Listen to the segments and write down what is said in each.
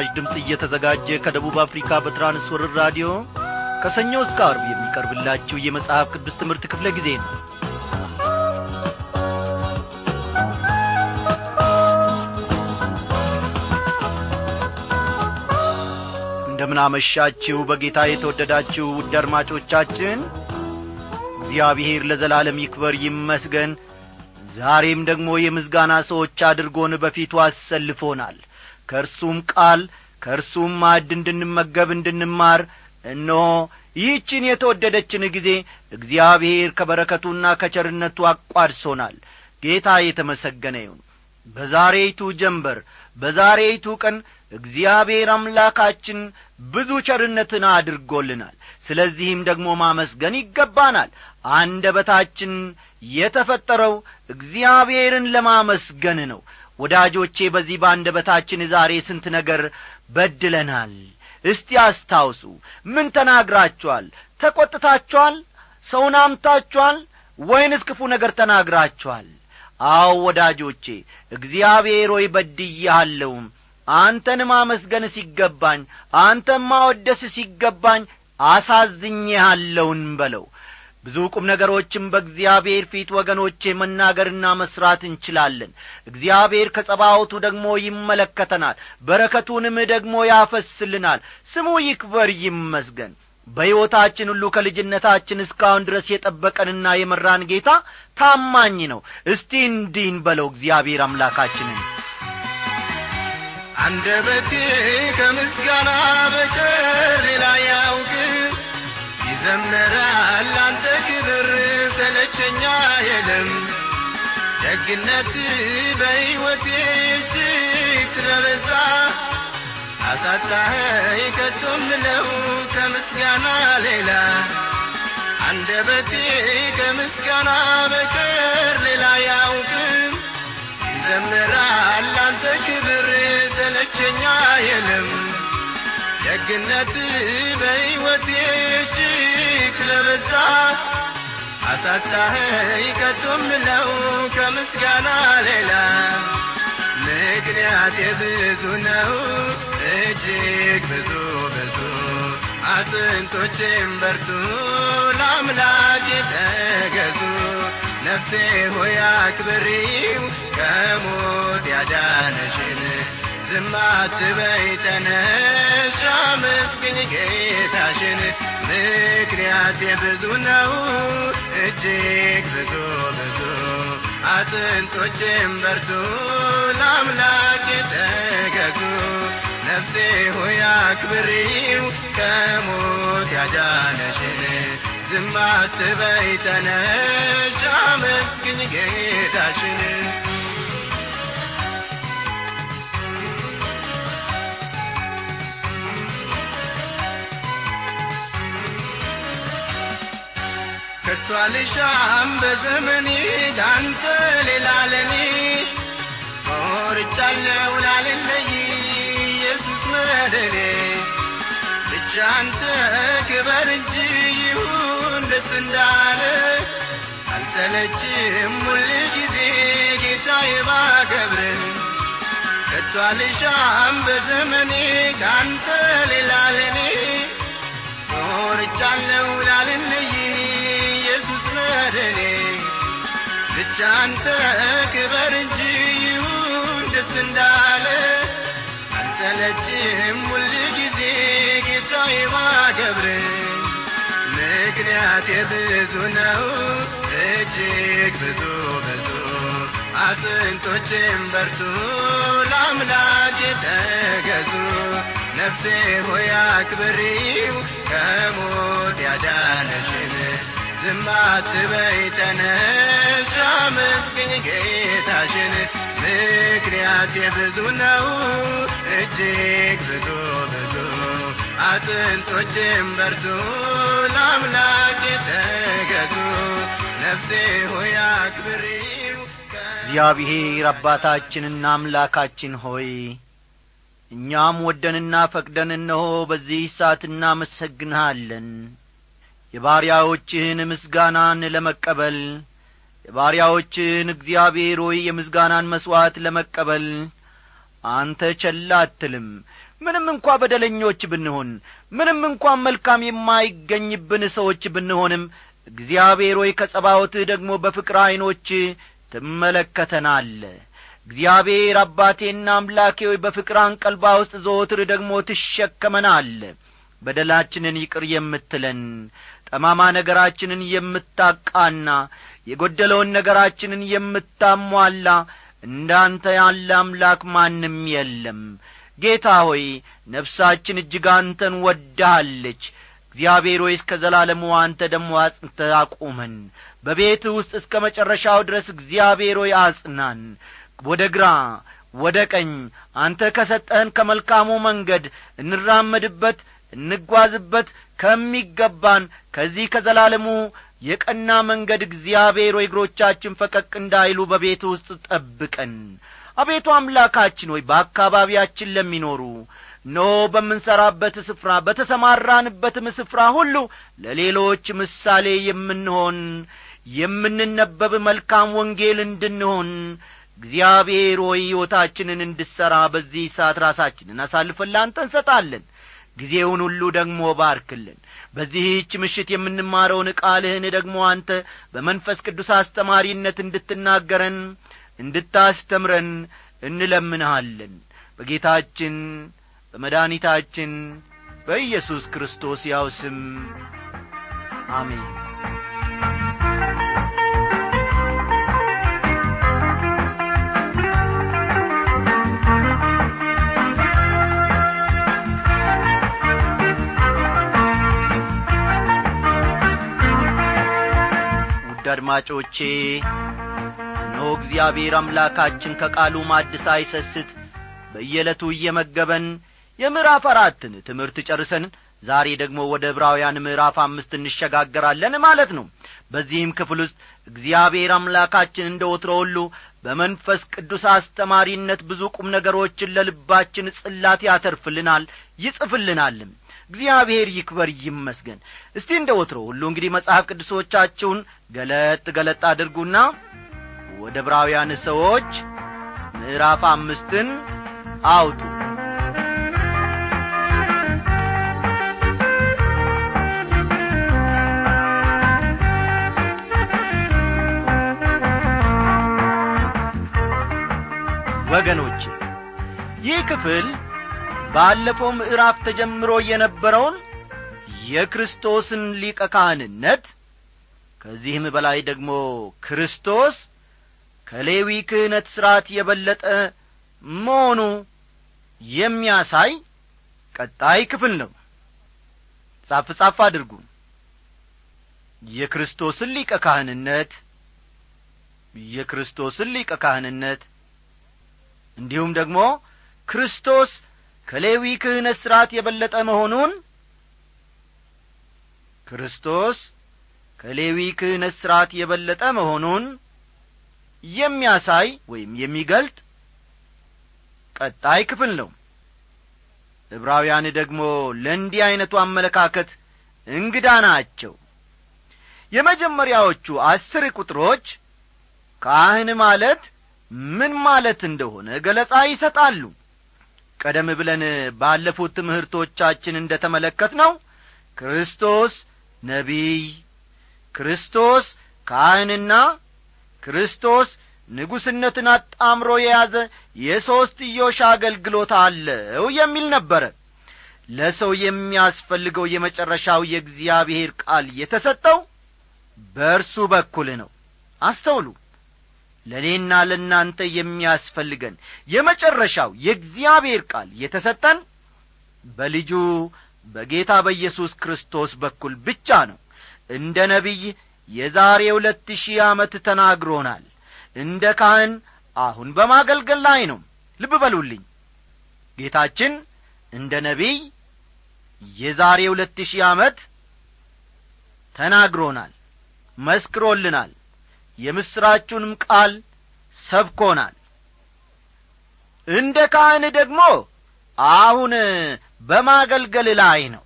ይህ ምስራች ድምፅ እየተዘጋጀ ከደቡብ አፍሪካ በትራንስወርር ራዲዮ ከሰኞ እስከ አርብ የሚቀርብላችሁ የመጽሐፍ ቅዱስ ትምህርት ክፍለ ጊዜ ነው። እንደምናመሻችሁ በጌታ የተወደዳችሁ ውድ አድማጮቻችን እግዚአብሔር ለዘላለም ይክበር ይመስገን። ዛሬም ደግሞ የምስጋና ሰዎች አድርጎን በፊቱ አሰልፎናል ከእርሱም ቃል ከእርሱም ማዕድ እንድንመገብ እንድንማር እነሆ ይህችን የተወደደችን ጊዜ እግዚአብሔር ከበረከቱና ከቸርነቱ አቋድሶናል። ጌታ የተመሰገነ ይሁን። በዛሬይቱ ጀንበር በዛሬይቱ ቀን እግዚአብሔር አምላካችን ብዙ ቸርነትን አድርጎልናል። ስለዚህም ደግሞ ማመስገን ይገባናል። አንደበታችን የተፈጠረው እግዚአብሔርን ለማመስገን ነው ወዳጆቼ በዚህ በአንደበታችን ዛሬ ስንት ነገር በድለናል። እስቲ አስታውሱ ምን ተናግራችኋል? ተቈጥታችኋል ሰውን አምታችኋል? ወይንስ ክፉ ነገር ተናግራችኋል? አዎ ወዳጆቼ እግዚአብሔር ሆይ በድያለሁም አንተን ማመስገን ሲገባኝ አንተን ማወደስ ሲገባኝ አሳዝኜሃለውን በለው ብዙ ቁም ነገሮችም በእግዚአብሔር ፊት ወገኖቼ መናገርና መስራት እንችላለን። እግዚአብሔር ከጸባወቱ ደግሞ ይመለከተናል በረከቱንም ደግሞ ያፈስልናል። ስሙ ይክበር ይመስገን። በሕይወታችን ሁሉ ከልጅነታችን እስካሁን ድረስ የጠበቀንና የመራን ጌታ ታማኝ ነው። እስቲ እንዲን በለው እግዚአብሔር አምላካችንን። አንደበቴ ከምስጋና በቀር ሌላ ያውቅ ይዘምራል አንተ ደግነት በሕይወቴ ስለበዛ አሳጣኸኝ ከቶም ነው ከምስጋና ሌላ አንደበቴ ከምስጋና በቀር ሌላ ያውቅም ይዘምራል አንተ ክብር ሰለቸኛ የለም። ደግነት በሕይወቴ እጅግ ስለበዛ አሳጣኸኝ ከቶም ነው ከምስጋና ሌላ። ምክንያቴ ብዙ ነው እጅግ ብዙ ብዙ። አጥንቶቼም በርቱ ለአምላክ የተገዙ ነፍሴ ሆይ አክብሪው ከሞት ያዳነሽን። ዝም አትበይ ተነሽ ጌታሽን ምክንያቴ ብዙ ነው። እጅግ ብዙ ብዙ አጥንቶቼም በርቱ። ለአምላክ የተገዙ ነፍሴ ሆይ አክብሪው። ከሞት ያዳነሽን ዝም አትበይ ተነሽ አመስግኝ ከቶ አልሻም በዘመኔ ዳንተ ሌላ ለኔ ቆርጫለሁ ላልለይ ኢየሱስ መደኔ ብቻ አንተ ክበር እንጂ ይሁን ደስ እንዳለ አልሰለችም ሁል ጊዜ ጌታዬ ባከብርህ ከቶ አልሻም በዘመኔ ካንተ ሌላ ለኔ ቆርጫለሁ ላልለይ ኢየሱስ መድኔ ብቻ አንተ ክበር እንጂ ይሁን ደስ እንዳለ አልሰለችም ሁል ጊዜ ጌታዬ ማከብር ምክንያት ብዙ ነው እጅግ ብዙ ብዙ አጥንቶችም በርቱ ለአምላክ የተገዙ ነፍሴ ሆይ አክብሪው ከሞት ያዳነሽን ዝም ተነሽ አመስግኝ ጌታሽን። ምክንያት ብዙ ነው እጅግ ብዙ ብዙ። አጥንቶችም በርቱ ለአምላክ የተገዙ ነፍሴ ሆይ አክብሪው እግዚአብሔር አባታችንና አምላካችን ሆይ እኛም ወደንና ፈቅደን እነሆ በዚህ ሰዓት እናመሰግንሃለን የባሪያዎችህን ምስጋናን ለመቀበል የባሪያዎችህን እግዚአብሔር ሆይ የምስጋናን መሥዋዕት ለመቀበል። አንተ ቸላ አትልም። ምንም እንኳ በደለኞች ብንሆን ምንም እንኳን መልካም የማይገኝብን ሰዎች ብንሆንም እግዚአብሔር ሆይ ከጸባወትህ ደግሞ በፍቅር ዐይኖች ትመለከተናለ እግዚአብሔር አባቴና አምላኬ ሆይ በፍቅር አንቀልባ ውስጥ ዘወትር ደግሞ ትሸከመናለ በደላችንን ይቅር የምትለን ጠማማ ነገራችንን የምታቃና የጐደለውን ነገራችንን የምታሟላ እንዳንተ ያለ አምላክ ማንም የለም። ጌታ ሆይ ነፍሳችን እጅግ አንተን ወዳሃለች እግዚአብሔር ሆይ እስከ ዘላለሙ አንተ ደሞ አጽንተ አቁመን። በቤትህ ውስጥ እስከ መጨረሻው ድረስ እግዚአብሔር ሆይ አጽናን። ወደ ግራ ወደ ቀኝ አንተ ከሰጠህን ከመልካሙ መንገድ እንራመድበት እንጓዝበት ከሚገባን ከዚህ ከዘላለሙ የቀና መንገድ እግዚአብሔር ሆይ እግሮቻችን ፈቀቅ እንዳይሉ በቤት ውስጥ ጠብቀን። አቤቱ አምላካችን ሆይ በአካባቢያችን ለሚኖሩ ኖ በምንሠራበት ስፍራ በተሰማራንበትም ስፍራ ሁሉ ለሌሎች ምሳሌ የምንሆን የምንነበብ መልካም ወንጌል እንድንሆን እግዚአብሔር ሆይ ሕይወታችንን እንድሠራ በዚህ ሰዓት ራሳችንን አሳልፈን ላንተ እንሰጣለን ጊዜውን ሁሉ ደግሞ ባርክልን። በዚህች ምሽት የምንማረውን ቃልህን ደግሞ አንተ በመንፈስ ቅዱስ አስተማሪነት እንድትናገረን እንድታስተምረን እንለምንሃለን። በጌታችን በመድኒታችን በኢየሱስ ክርስቶስ ያው ስም አሜን አድማጮቼ እነሆ እግዚአብሔር አምላካችን ከቃሉ ማድ ሳይሰስት በየዕለቱ እየመገበን የምዕራፍ አራትን ትምህርት ጨርሰን ዛሬ ደግሞ ወደ ዕብራውያን ምዕራፍ አምስት እንሸጋገራለን ማለት ነው። በዚህም ክፍል ውስጥ እግዚአብሔር አምላካችን እንደ ወትሮ ሁሉ በመንፈስ ቅዱስ አስተማሪነት ብዙ ቁም ነገሮችን ለልባችን ጽላት ያተርፍልናል ይጽፍልናልም እግዚአብሔር ይክበር ይመስገን። እስቲ እንደ ወትሮ ሁሉ እንግዲህ መጽሐፍ ቅዱሶቻችሁን ገለጥ ገለጥ አድርጉና ወደ ዕብራውያን ሰዎች ምዕራፍ አምስትን አውጡ። ወገኖች ይህ ክፍል ባለፈው ምዕራፍ ተጀምሮ የነበረውን የክርስቶስን ሊቀ ካህንነት ከዚህም በላይ ደግሞ ክርስቶስ ከሌዊ ክህነት ሥርዓት የበለጠ መሆኑ የሚያሳይ ቀጣይ ክፍል ነው። ጻፍ ጻፍ አድርጉ። የክርስቶስን ሊቀ ካህንነት የክርስቶስን ሊቀ ካህንነት እንዲሁም ደግሞ ክርስቶስ ከሌዊ ክህነት ሥርዓት የበለጠ መሆኑን ክርስቶስ ከሌዊ ክህነት ሥርዓት የበለጠ መሆኑን የሚያሳይ ወይም የሚገልጥ ቀጣይ ክፍል ነው። ዕብራውያን ደግሞ ለእንዲህ ዐይነቱ አመለካከት እንግዳ ናቸው። የመጀመሪያዎቹ አስር ቁጥሮች ካህን ማለት ምን ማለት እንደሆነ ገለጻ ይሰጣሉ ቀደም ብለን ባለፉት ትምህርቶቻችን እንደ ተመለከት ነው ክርስቶስ ነቢይ ክርስቶስ ካህንና ክርስቶስ ንጉሥነትን አጣምሮ የያዘ የሦስትዮሽ አገልግሎት አለው የሚል ነበረ። ለሰው የሚያስፈልገው የመጨረሻው የእግዚአብሔር ቃል የተሰጠው በእርሱ በኩል ነው። አስተውሉ ለእኔና ለእናንተ የሚያስፈልገን የመጨረሻው የእግዚአብሔር ቃል የተሰጠን በልጁ በጌታ በኢየሱስ ክርስቶስ በኩል ብቻ ነው። እንደ ነቢይ የዛሬ ሁለት ሺህ ዓመት ተናግሮናል። እንደ ካህን አሁን በማገልገል ላይ ነው። ልብ በሉልኝ። ጌታችን እንደ ነቢይ የዛሬ ሁለት ሺህ ዓመት ተናግሮናል መስክሮልናል የምሥራቹንም ቃል ሰብኮናል። እንደ ካህን ደግሞ አሁን በማገልገል ላይ ነው።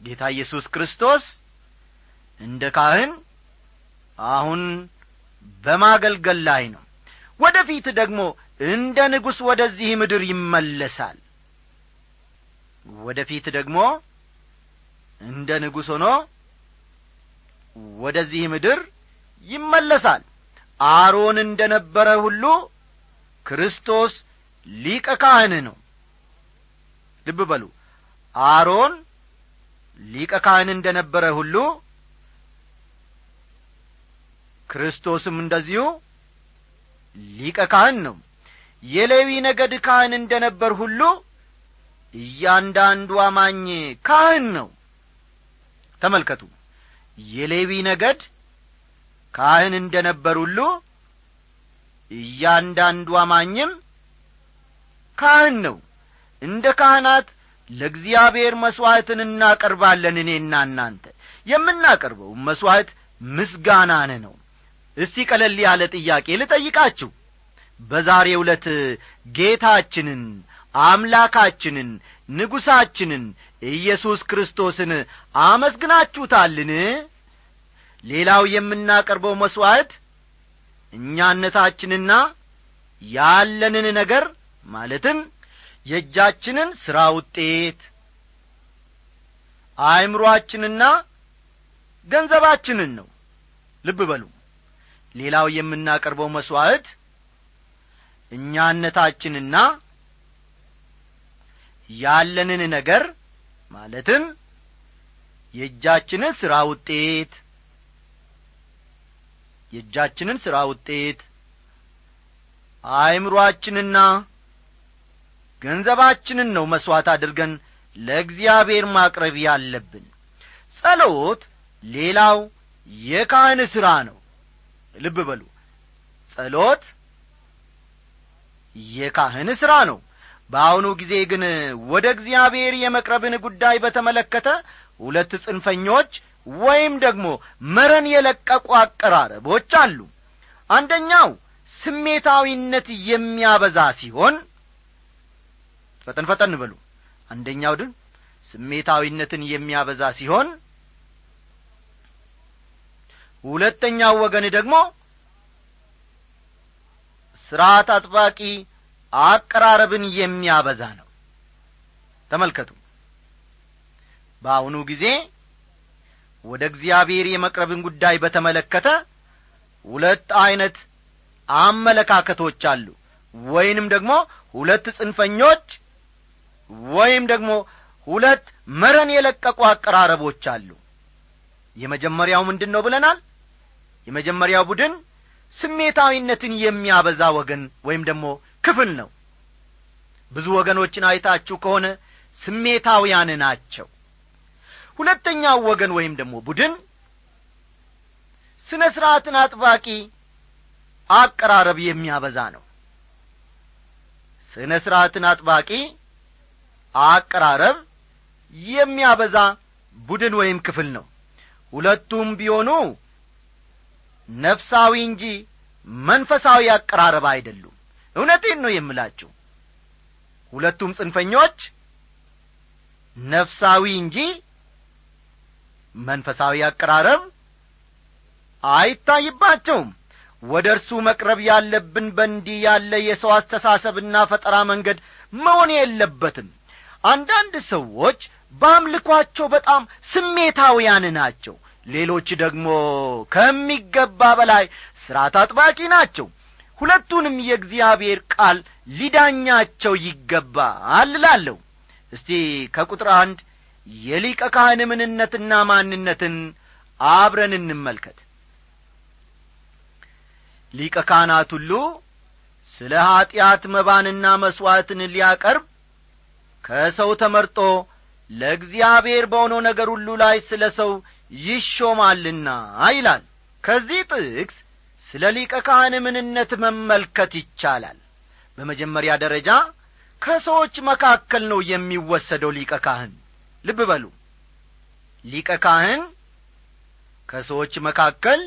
ጌታ ኢየሱስ ክርስቶስ እንደ ካህን አሁን በማገልገል ላይ ነው። ወደ ፊት ደግሞ እንደ ንጉሥ ወደዚህ ምድር ይመለሳል። ወደ ፊት ደግሞ እንደ ንጉሥ ሆኖ ወደዚህ ምድር ይመለሳል። አሮን እንደ ነበረ ሁሉ ክርስቶስ ሊቀ ካህን ነው። ልብ በሉ። አሮን ሊቀ ካህን እንደ ነበረ ሁሉ ክርስቶስም እንደዚሁ ሊቀ ካህን ነው። የሌዊ ነገድ ካህን እንደ ነበር ሁሉ እያንዳንዱ አማኝ ካህን ነው። ተመልከቱ። የሌዊ ነገድ ካህን እንደ ነበር ሁሉ እያንዳንዱ አማኝም ካህን ነው። እንደ ካህናት ለእግዚአብሔር መሥዋዕትን እናቀርባለን እኔና እናንተ። የምናቀርበው መሥዋዕት ምስጋናን ነው። እስቲ ቀለል ያለ ጥያቄ ልጠይቃችሁ። በዛሬ ዕለት ጌታችንን አምላካችንን ንጉሣችንን ኢየሱስ ክርስቶስን አመስግናችሁታልን ሌላው የምናቀርበው መሥዋዕት እኛነታችንና ያለንን ነገር ማለትም የእጃችንን ሥራ ውጤት አእምሮአችንና ገንዘባችንን ነው። ልብ በሉ። ሌላው የምናቀርበው መሥዋዕት እኛነታችንና ያለንን ነገር ማለትም የእጃችንን ሥራ ውጤት የእጃችንን ሥራ ውጤት አእምሮአችንና ገንዘባችንን ነው መሥዋዕት አድርገን ለእግዚአብሔር ማቅረብ ያለብን። ጸሎት ሌላው የካህን ሥራ ነው። ልብ በሉ። ጸሎት የካህን ሥራ ነው። በአሁኑ ጊዜ ግን ወደ እግዚአብሔር የመቅረብን ጉዳይ በተመለከተ ሁለት ጽንፈኞች ወይም ደግሞ መረን የለቀቁ አቀራረቦች አሉ። አንደኛው ስሜታዊነት የሚያበዛ ሲሆን ፈጠን ፈጠን በሉ። አንደኛው ድን ስሜታዊነትን የሚያበዛ ሲሆን ሁለተኛው ወገን ደግሞ ሥርዓት አጥባቂ አቀራረብን የሚያበዛ ነው። ተመልከቱ። በአሁኑ ጊዜ ወደ እግዚአብሔር የመቅረብን ጉዳይ በተመለከተ ሁለት ዐይነት አመለካከቶች አሉ። ወይንም ደግሞ ሁለት ጽንፈኞች ወይም ደግሞ ሁለት መረን የለቀቁ አቀራረቦች አሉ። የመጀመሪያው ምንድን ነው ብለናል? የመጀመሪያው ቡድን ስሜታዊነትን የሚያበዛ ወገን ወይም ደግሞ ክፍል ነው። ብዙ ወገኖችን አይታችሁ ከሆነ ስሜታውያን ናቸው ሁለተኛው ወገን ወይም ደግሞ ቡድን ስነ ሥርዓትን አጥባቂ አቀራረብ የሚያበዛ ነው። ስነ ሥርዓትን አጥባቂ አቀራረብ የሚያበዛ ቡድን ወይም ክፍል ነው። ሁለቱም ቢሆኑ ነፍሳዊ እንጂ መንፈሳዊ አቀራረብ አይደሉም። እውነቴን ነው የምላችሁ። ሁለቱም ጽንፈኞች ነፍሳዊ እንጂ መንፈሳዊ አቀራረብ አይታይባቸውም። ወደ እርሱ መቅረብ ያለብን በእንዲህ ያለ የሰው አስተሳሰብና ፈጠራ መንገድ መሆን የለበትም። አንዳንድ ሰዎች በአምልኳቸው በጣም ስሜታውያን ናቸው። ሌሎች ደግሞ ከሚገባ በላይ ሥርዓት አጥባቂ ናቸው። ሁለቱንም የእግዚአብሔር ቃል ሊዳኛቸው ይገባል እላለሁ። እስቲ ከቁጥር አንድ የሊቀ ካህን ምንነትና ማንነትን አብረን እንመልከት። ሊቀ ካህናት ሁሉ ስለ ኀጢአት መባንና መሥዋዕትን ሊያቀርብ ከሰው ተመርጦ ለእግዚአብሔር በሆነው ነገር ሁሉ ላይ ስለ ሰው ይሾማልና ይላል። ከዚህ ጥቅስ ስለ ሊቀ ካህን ምንነት መመልከት ይቻላል። በመጀመሪያ ደረጃ ከሰዎች መካከል ነው የሚወሰደው ሊቀ ካህን ልብ በሉ። ሊቀ ካህን ከሰዎች መካከል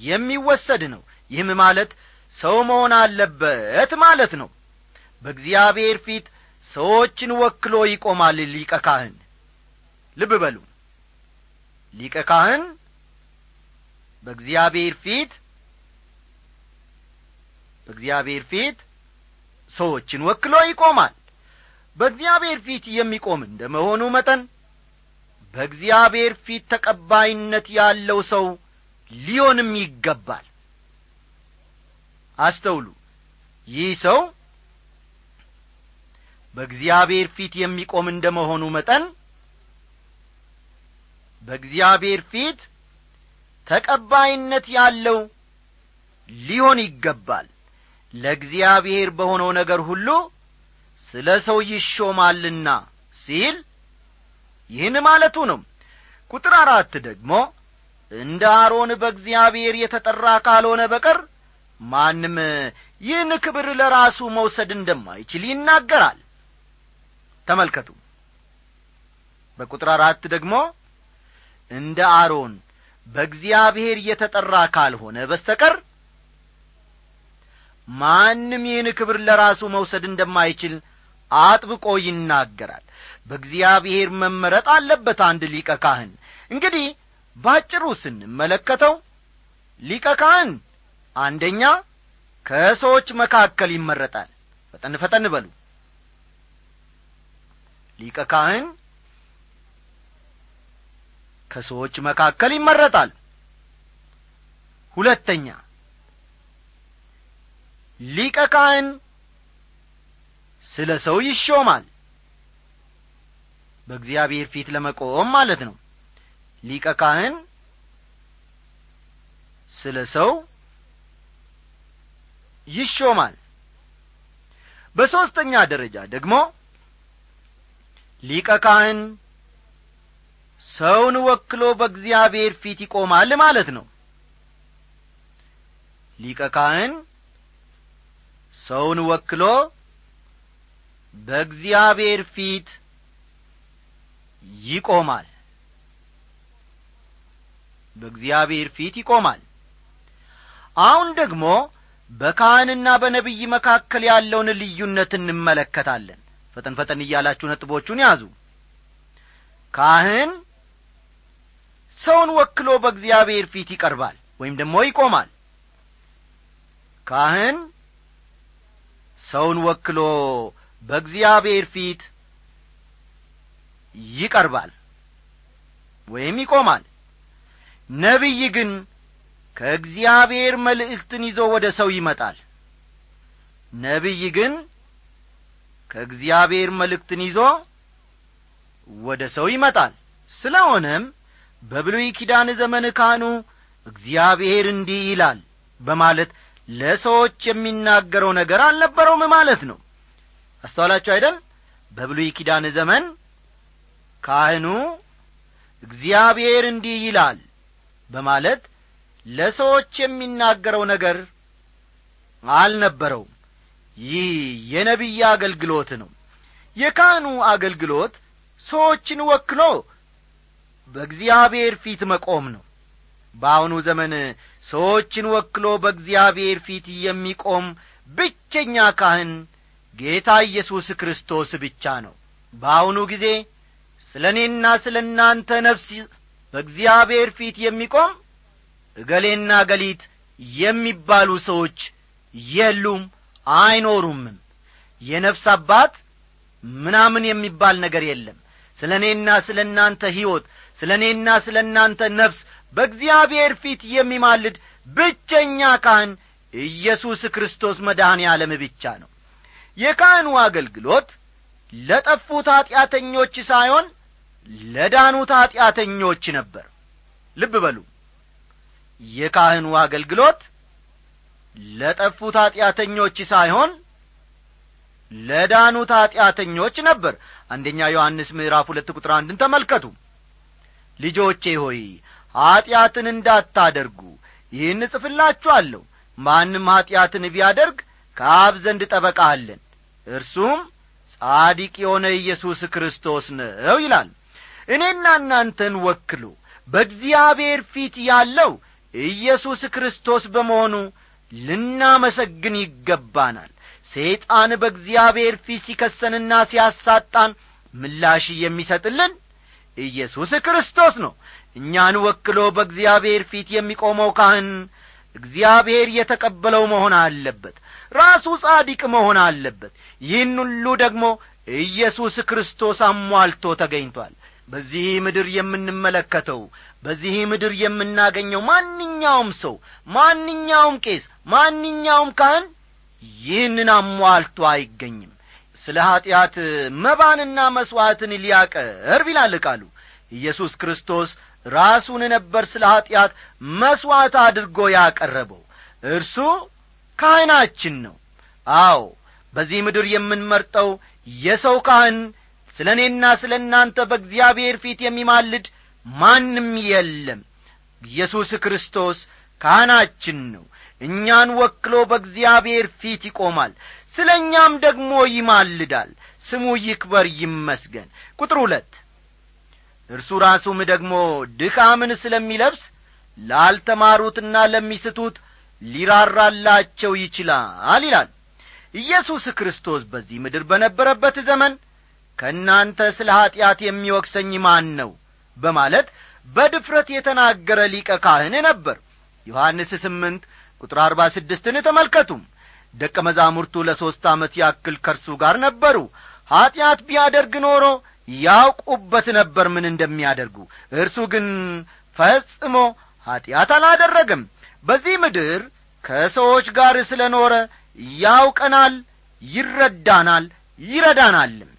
የሚወሰድ ነው። ይህም ማለት ሰው መሆን አለበት ማለት ነው። በእግዚአብሔር ፊት ሰዎችን ወክሎ ይቆማል ሊቀ ካህን። ልብ በሉ። ሊቀ ካህን በእግዚአብሔር ፊት በእግዚአብሔር ፊት ሰዎችን ወክሎ ይቆማል በእግዚአብሔር ፊት የሚቆም እንደ መሆኑ መጠን በእግዚአብሔር ፊት ተቀባይነት ያለው ሰው ሊሆንም ይገባል። አስተውሉ። ይህ ሰው በእግዚአብሔር ፊት የሚቆም እንደ መሆኑ መጠን በእግዚአብሔር ፊት ተቀባይነት ያለው ሊሆን ይገባል። ለእግዚአብሔር በሆነው ነገር ሁሉ ስለ ሰው ይሾማልና ሲል ይህን ማለቱ ነው። ቁጥር አራት ደግሞ እንደ አሮን በእግዚአብሔር የተጠራ ካልሆነ በቀር ማንም ይህን ክብር ለራሱ መውሰድ እንደማይችል ይናገራል። ተመልከቱ። በቁጥር አራት ደግሞ እንደ አሮን በእግዚአብሔር የተጠራ ካልሆነ በስተቀር ማንም ይህን ክብር ለራሱ መውሰድ እንደማይችል አጥብቆ ይናገራል። በእግዚአብሔር መመረጥ አለበት አንድ ሊቀ ካህን። እንግዲህ ባጭሩ ስንመለከተው ሊቀ ካህን አንደኛ ከሰዎች መካከል ይመረጣል። ፈጠን ፈጠን በሉ። ሊቀ ካህን ከሰዎች መካከል ይመረጣል። ሁለተኛ ሊቀ ካህን ስለ ሰው ይሾማል። በእግዚአብሔር ፊት ለመቆም ማለት ነው። ሊቀ ካህን ስለ ሰው ይሾማል። በሦስተኛ ደረጃ ደግሞ ሊቀ ካህን ሰውን ወክሎ በእግዚአብሔር ፊት ይቆማል ማለት ነው። ሊቀ ካህን ሰውን ወክሎ በእግዚአብሔር ፊት ይቆማል። በእግዚአብሔር ፊት ይቆማል። አሁን ደግሞ በካህንና በነቢይ መካከል ያለውን ልዩነት እንመለከታለን። ፈጠን ፈጠን እያላችሁ ነጥቦቹን ያዙ። ካህን ሰውን ወክሎ በእግዚአብሔር ፊት ይቀርባል ወይም ደግሞ ይቆማል። ካህን ሰውን ወክሎ በእግዚአብሔር ፊት ይቀርባል ወይም ይቆማል። ነቢይ ግን ከእግዚአብሔር መልእክትን ይዞ ወደ ሰው ይመጣል። ነቢይ ግን ከእግዚአብሔር መልእክትን ይዞ ወደ ሰው ይመጣል። ስለሆነም በብሉይ ኪዳን ዘመን ካህኑ እግዚአብሔር እንዲህ ይላል በማለት ለሰዎች የሚናገረው ነገር አልነበረውም ማለት ነው አስተዋላችሁ አይደል? በብሉይ ኪዳን ዘመን ካህኑ እግዚአብሔር እንዲህ ይላል በማለት ለሰዎች የሚናገረው ነገር አልነበረውም። ይህ የነቢይ አገልግሎት ነው። የካህኑ አገልግሎት ሰዎችን ወክሎ በእግዚአብሔር ፊት መቆም ነው። በአሁኑ ዘመን ሰዎችን ወክሎ በእግዚአብሔር ፊት የሚቆም ብቸኛ ካህን ጌታ ኢየሱስ ክርስቶስ ብቻ ነው። በአሁኑ ጊዜ ስለ እኔና ስለ እናንተ ነፍስ በእግዚአብሔር ፊት የሚቆም እገሌና ገሊት የሚባሉ ሰዎች የሉም አይኖሩምም። የነፍስ አባት ምናምን የሚባል ነገር የለም። ስለ እኔና ስለ እናንተ ሕይወት ስለ እኔና ስለ እናንተ ነፍስ በእግዚአብሔር ፊት የሚማልድ ብቸኛ ካህን ኢየሱስ ክርስቶስ መድኃኔ ዓለም ብቻ ነው የካህኑ አገልግሎት ለጠፉት ኀጢአተኞች ሳይሆን ለዳኑት ኀጢአተኞች ነበር። ልብ በሉ። የካህኑ አገልግሎት ለጠፉት ኀጢአተኞች ሳይሆን ለዳኑት ኀጢአተኞች ነበር። አንደኛ ዮሐንስ ምዕራፍ ሁለት ቁጥር አንድን ተመልከቱ። ልጆቼ ሆይ ኀጢአትን እንዳታደርጉ ይህን እጽፍላችኋለሁ። ማንም ኀጢአትን ቢያደርግ ከአብ ዘንድ ጠበቃ አለን። እርሱም ጻዲቅ የሆነ ኢየሱስ ክርስቶስ ነው ይላል። እኔና እናንተን ወክሎ በእግዚአብሔር ፊት ያለው ኢየሱስ ክርስቶስ በመሆኑ ልናመሰግን ይገባናል። ሰይጣን በእግዚአብሔር ፊት ሲከሰንና ሲያሳጣን ምላሽ የሚሰጥልን ኢየሱስ ክርስቶስ ነው። እኛን ወክሎ በእግዚአብሔር ፊት የሚቆመው ካህን እግዚአብሔር የተቀበለው መሆን አለበት ራሱ ጻዲቅ መሆን አለበት። ይህን ሁሉ ደግሞ ኢየሱስ ክርስቶስ አሟልቶ ተገኝቷል። በዚህ ምድር የምንመለከተው በዚህ ምድር የምናገኘው ማንኛውም ሰው ማንኛውም ቄስ ማንኛውም ካህን ይህንን አሟልቶ አይገኝም። ስለ ኀጢአት መባንና መሥዋዕትን ሊያቀርብ ይላል ቃሉ። ኢየሱስ ክርስቶስ ራሱን ነበር ስለ ኀጢአት መሥዋዕት አድርጎ ያቀረበው። እርሱ ካህናችን ነው። አዎ በዚህ ምድር የምንመርጠው የሰው ካህን ስለ እኔና ስለ እናንተ በእግዚአብሔር ፊት የሚማልድ ማንም የለም። ኢየሱስ ክርስቶስ ካህናችን ነው። እኛን ወክሎ በእግዚአብሔር ፊት ይቆማል ስለ እኛም ደግሞ ይማልዳል። ስሙ ይክበር ይመስገን። ቁጥር ሁለት እርሱ ራሱም ደግሞ ድካምን ስለሚለብስ ላልተማሩትና ለሚስቱት ሊራራላቸው ይችላል ይላል። ኢየሱስ ክርስቶስ በዚህ ምድር በነበረበት ዘመን ከእናንተ ስለ ኀጢአት የሚወቅሰኝ ማን ነው? በማለት በድፍረት የተናገረ ሊቀ ካህን ነበር። ዮሐንስ ስምንት ቁጥር አርባ ስድስትን ተመልከቱም። ደቀ መዛሙርቱ ለሦስት ዓመት ያክል ከርሱ ጋር ነበሩ። ኀጢአት ቢያደርግ ኖሮ ያውቁበት ነበር ምን እንደሚያደርጉ። እርሱ ግን ፈጽሞ ኀጢአት አላደረገም። በዚህ ምድር ከሰዎች ጋር ስለ ኖረ ያውቀናል ይረዳናል ይረዳናልም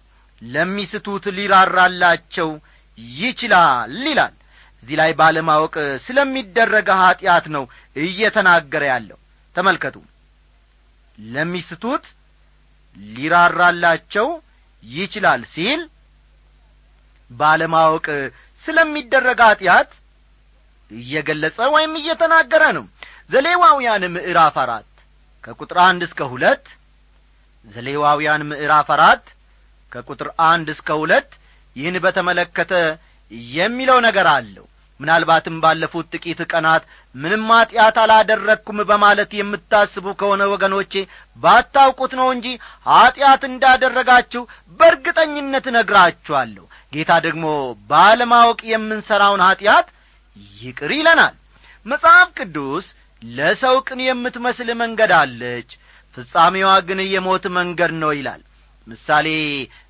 ለሚስቱት ሊራራላቸው ይችላል ይላል። እዚህ ላይ ባለማወቅ ስለሚደረገ ኀጢአት ነው እየተናገረ ያለው። ተመልከቱ። ለሚስቱት ሊራራላቸው ይችላል ሲል ባለማወቅ ስለሚደረግ ኀጢአት እየገለጸ ወይም እየተናገረ ነው ዘሌዋውያን ምዕራፍ አራት ከቁጥር አንድ እስከ ሁለት ዘሌዋውያን ምዕራፍ አራት ከቁጥር አንድ እስከ ሁለት ይህን በተመለከተ የሚለው ነገር አለው። ምናልባትም ባለፉት ጥቂት ቀናት ምንም ኀጢአት አላደረግኩም በማለት የምታስቡ ከሆነ ወገኖቼ ባታውቁት ነው እንጂ ኀጢአት እንዳደረጋችሁ በእርግጠኝነት እነግራችኋለሁ። ጌታ ደግሞ ባለማወቅ የምንሠራውን ኀጢአት ይቅር ይለናል። መጽሐፍ ቅዱስ ለሰው ቅን የምትመስል መንገድ አለች ፍጻሜዋ ግን የሞት መንገድ ነው ይላል። ምሳሌ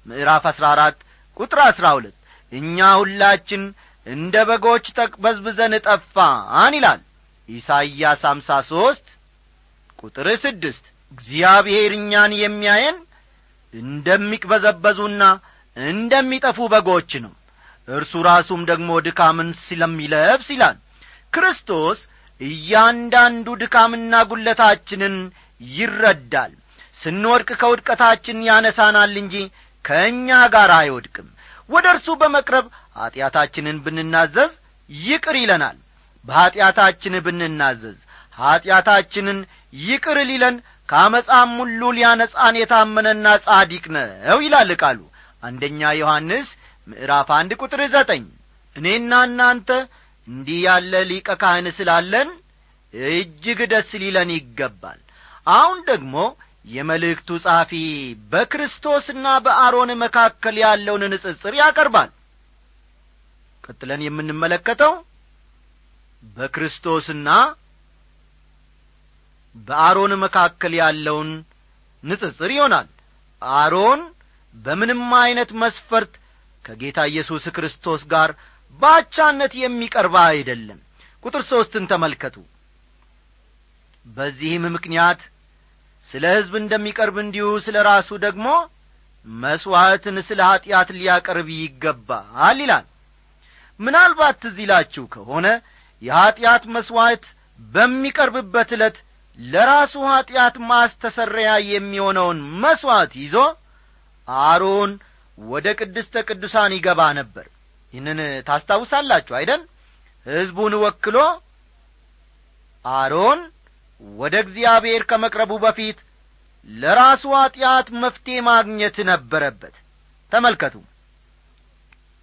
ምዕራፍ አሥራ አራት ቁጥር አሥራ ሁለት እኛ ሁላችን እንደ በጎች ተቅበዝብዘን ጠፋን ይላል። ኢሳይያስ አምሳ ሦስት ቁጥር ስድስት እግዚአብሔር እኛን የሚያየን እንደሚቅበዘበዙና እንደሚጠፉ በጎች ነው። እርሱ ራሱም ደግሞ ድካምን ስለሚለብስ ይላል። ክርስቶስ እያንዳንዱ ድካምና ጒለታችንን ይረዳል። ስንወድቅ ከውድቀታችን ያነሳናል እንጂ ከእኛ ጋር አይወድቅም። ወደ እርሱ በመቅረብ ኀጢአታችንን ብንናዘዝ ይቅር ይለናል። በኀጢአታችን ብንናዘዝ ኀጢአታችንን ይቅር ሊለን ከአመፃም ሁሉ ሊያነጻን የታመነና ጻዲቅ ነው ይላል ቃሉ። አንደኛ ዮሐንስ ምዕራፍ አንድ ቁጥር ዘጠኝ። እኔና እናንተ እንዲህ ያለ ሊቀ ካህን ስላለን እጅግ ደስ ሊለን ይገባል። አሁን ደግሞ የመልእክቱ ጸሐፊ በክርስቶስና በአሮን መካከል ያለውን ንጽጽር ያቀርባል። ቀጥለን የምንመለከተው በክርስቶስና በአሮን መካከል ያለውን ንጽጽር ይሆናል። አሮን በምንም ዐይነት መስፈርት ከጌታ ኢየሱስ ክርስቶስ ጋር ባቻነት የሚቀርባ አይደለም። ቁጥር ሦስትን ተመልከቱ። በዚህም ምክንያት ስለ ሕዝብ እንደሚቀርብ እንዲሁ ስለ ራሱ ደግሞ መሥዋዕትን ስለ ኀጢአት ሊያቀርብ ይገባል ይላል። ምናልባት ትዝ ከሆነ የኀጢአት መሥዋዕት በሚቀርብበት ዕለት ለራሱ ኀጢአት ማስተሰረያ የሚሆነውን መሥዋዕት ይዞ አሮን ወደ ቅድስተ ቅዱሳን ይገባ ነበር ይህንን ታስታውሳላችሁ አይደን ሕዝቡን ወክሎ አሮን ወደ እግዚአብሔር ከመቅረቡ በፊት ለራሱ ኀጢአት መፍትሔ ማግኘት ነበረበት። ተመልከቱ።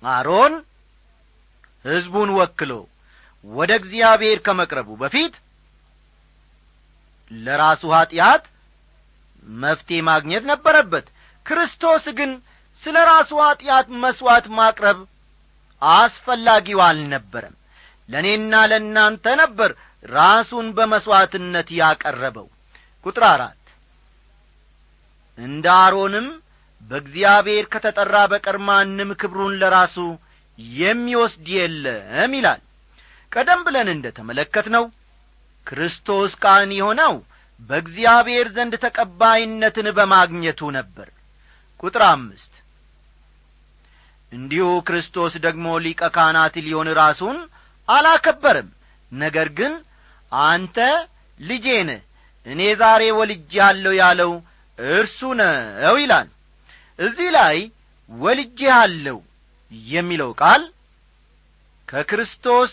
አሮን ሕዝቡን ወክሎ ወደ እግዚአብሔር ከመቅረቡ በፊት ለራሱ ኀጢአት መፍትሔ ማግኘት ነበረበት። ክርስቶስ ግን ስለ ራሱ ኀጢአት መሥዋዕት ማቅረብ አስፈላጊው አልነበረም። ለእኔና ለእናንተ ነበር ራሱን በመሥዋዕትነት ያቀረበው። ቁጥር አራት እንደ አሮንም በእግዚአብሔር ከተጠራ በቀር ማንም ክብሩን ለራሱ የሚወስድ የለም ይላል። ቀደም ብለን እንደ ተመለከትነው ክርስቶስ ካህን የሆነው በእግዚአብሔር ዘንድ ተቀባይነትን በማግኘቱ ነበር። ቁጥር አምስት እንዲሁ ክርስቶስ ደግሞ ሊቀ ካህናት ሊሆን ራሱን አላከበርም። ነገር ግን አንተ ልጄ ነህ እኔ ዛሬ ወልጄሃለሁ ያለው እርሱ ነው ይላል። እዚህ ላይ ወልጄሃለሁ የሚለው ቃል ከክርስቶስ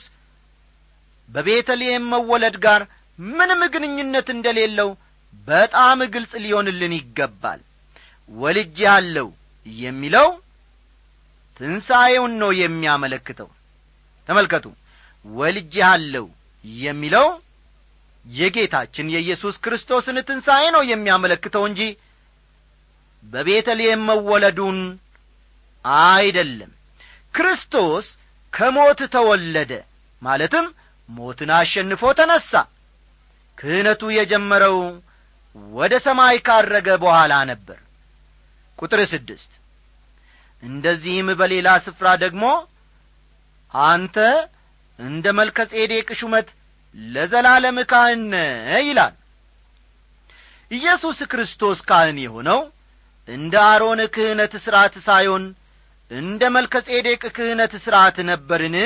በቤተልሔም መወለድ ጋር ምንም ግንኙነት እንደሌለው በጣም ግልጽ ሊሆንልን ይገባል። ወልጄሃለሁ የሚለው ትንሣኤውን ነው የሚያመለክተው። ተመልከቱ። ወልጄሃለሁ የሚለው የጌታችን የኢየሱስ ክርስቶስን ትንሣኤ ነው የሚያመለክተው እንጂ በቤተልሔም መወለዱን አይደለም። ክርስቶስ ከሞት ተወለደ ማለትም ሞትን አሸንፎ ተነሣ። ክህነቱ የጀመረው ወደ ሰማይ ካረገ በኋላ ነበር። ቁጥር ስድስት እንደዚህም በሌላ ስፍራ ደግሞ አንተ እንደ መልከ ጼዴቅ ሹመት ለዘላለም ካህን ይላል። ኢየሱስ ክርስቶስ ካህን የሆነው እንደ አሮን ክህነት ሥርዓት ሳይሆን እንደ መልከ ጼዴቅ ክህነት ሥርዓት ነበርን?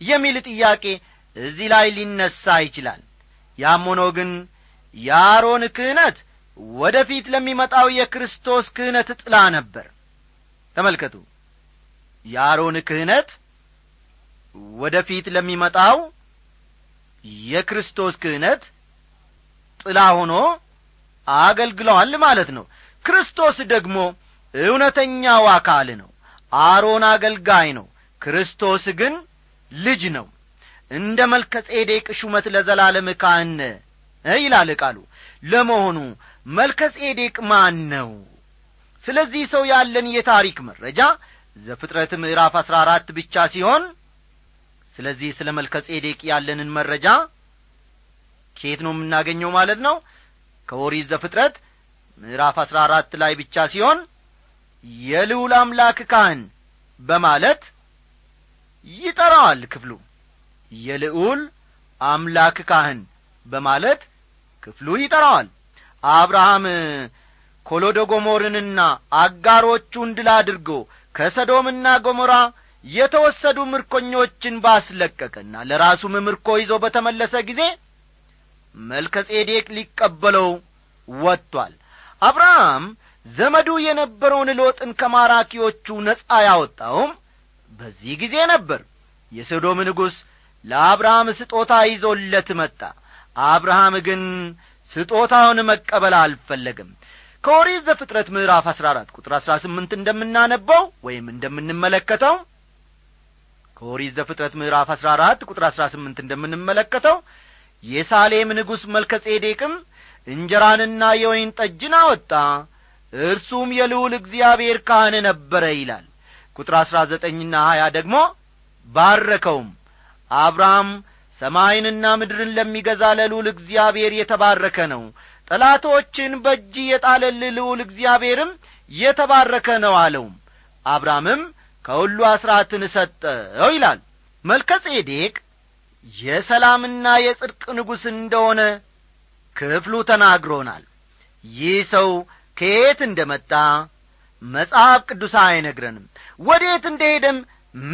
የሚል ጥያቄ እዚህ ላይ ሊነሣ ይችላል። ያም ሆኖ ግን የአሮን ክህነት ወደ ፊት ለሚመጣው የክርስቶስ ክህነት ጥላ ነበር ተመልከቱ። የአሮን ክህነት ወደ ፊት ለሚመጣው የክርስቶስ ክህነት ጥላ ሆኖ አገልግለዋል ማለት ነው። ክርስቶስ ደግሞ እውነተኛው አካል ነው አሮን አገልጋይ ነው። ክርስቶስ ግን ልጅ ነው። እንደ መልከ ጼዴቅ ሹመት ለዘላለም ካህን ይላል ቃሉ። ለመሆኑ መልከ ጼዴቅ ማን ነው ስለዚህ ሰው ያለን የታሪክ መረጃ ዘፍጥረት ምዕራፍ አሥራ አራት ብቻ ሲሆን ስለዚህ ስለ መልከ ጼዴቅ ያለንን መረጃ ከየት ነው የምናገኘው ማለት ነው? ከኦሪት ዘፍጥረት ምዕራፍ አሥራ አራት ላይ ብቻ ሲሆን የልዑል አምላክ ካህን በማለት ይጠራዋል ክፍሉ። የልዑል አምላክ ካህን በማለት ክፍሉ ይጠራዋል። አብርሃም ኮሎዶጎሞርንና አጋሮቹን ድል አድርጎ ከሰዶምና ገሞራ የተወሰዱ ምርኮኞችን ባስለቀቀና ለራሱም ምርኮ ይዞ በተመለሰ ጊዜ መልከ ጼዴቅ ሊቀበለው ወጥቷል። አብርሃም ዘመዱ የነበረውን ሎጥን ከማራኪዎቹ ነጻ ያወጣውም በዚህ ጊዜ ነበር። የሶዶም ንጉሥ ለአብርሃም ስጦታ ይዞለት መጣ። አብርሃም ግን ስጦታውን መቀበል አልፈለግም ከኦሪት ዘፍጥረት ምዕራፍ አሥራ አራት ቁጥር አሥራ ስምንት እንደምናነበው ወይም እንደምንመለከተው ከኦሪት ዘፍጥረት ምዕራፍ አሥራ አራት ቁጥር አሥራ ስምንት እንደምንመለከተው የሳሌም ንጉሥ መልከ ጼዴቅም እንጀራንና የወይን ጠጅን አወጣ እርሱም የልዑል እግዚአብሔር ካህን ነበረ ይላል። ቁጥር አሥራ ዘጠኝና ሀያ ደግሞ ባረከውም አብርሃም ሰማይንና ምድርን ለሚገዛ ለልዑል እግዚአብሔር የተባረከ ነው ጠላቶችን በእጅ የጣለል ልዑል እግዚአብሔርም የተባረከ ነው አለውም አብርሃምም ከሁሉ አሥራትን ሰጠው ይላል። መልከ ጼዴቅ የሰላምና የጽድቅ ንጉሥ እንደሆነ ክፍሉ ተናግሮናል። ይህ ሰው ከየት እንደ መጣ መጽሐፍ ቅዱስ አይነግረንም። ወዴት እንደሄደም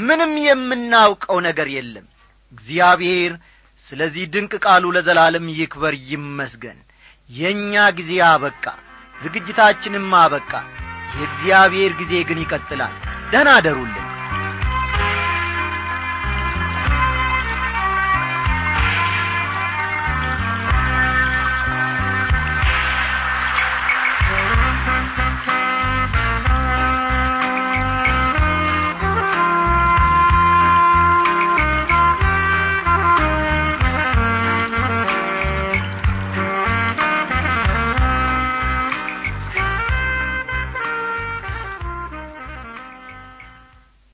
ምንም የምናውቀው ነገር የለም። እግዚአብሔር ስለዚህ ድንቅ ቃሉ ለዘላለም ይክበር ይመስገን የእኛ ጊዜ አበቃ ዝግጅታችንም አበቃ። የእግዚአብሔር ጊዜ ግን ይቀጥላል። ደህና አደሩልን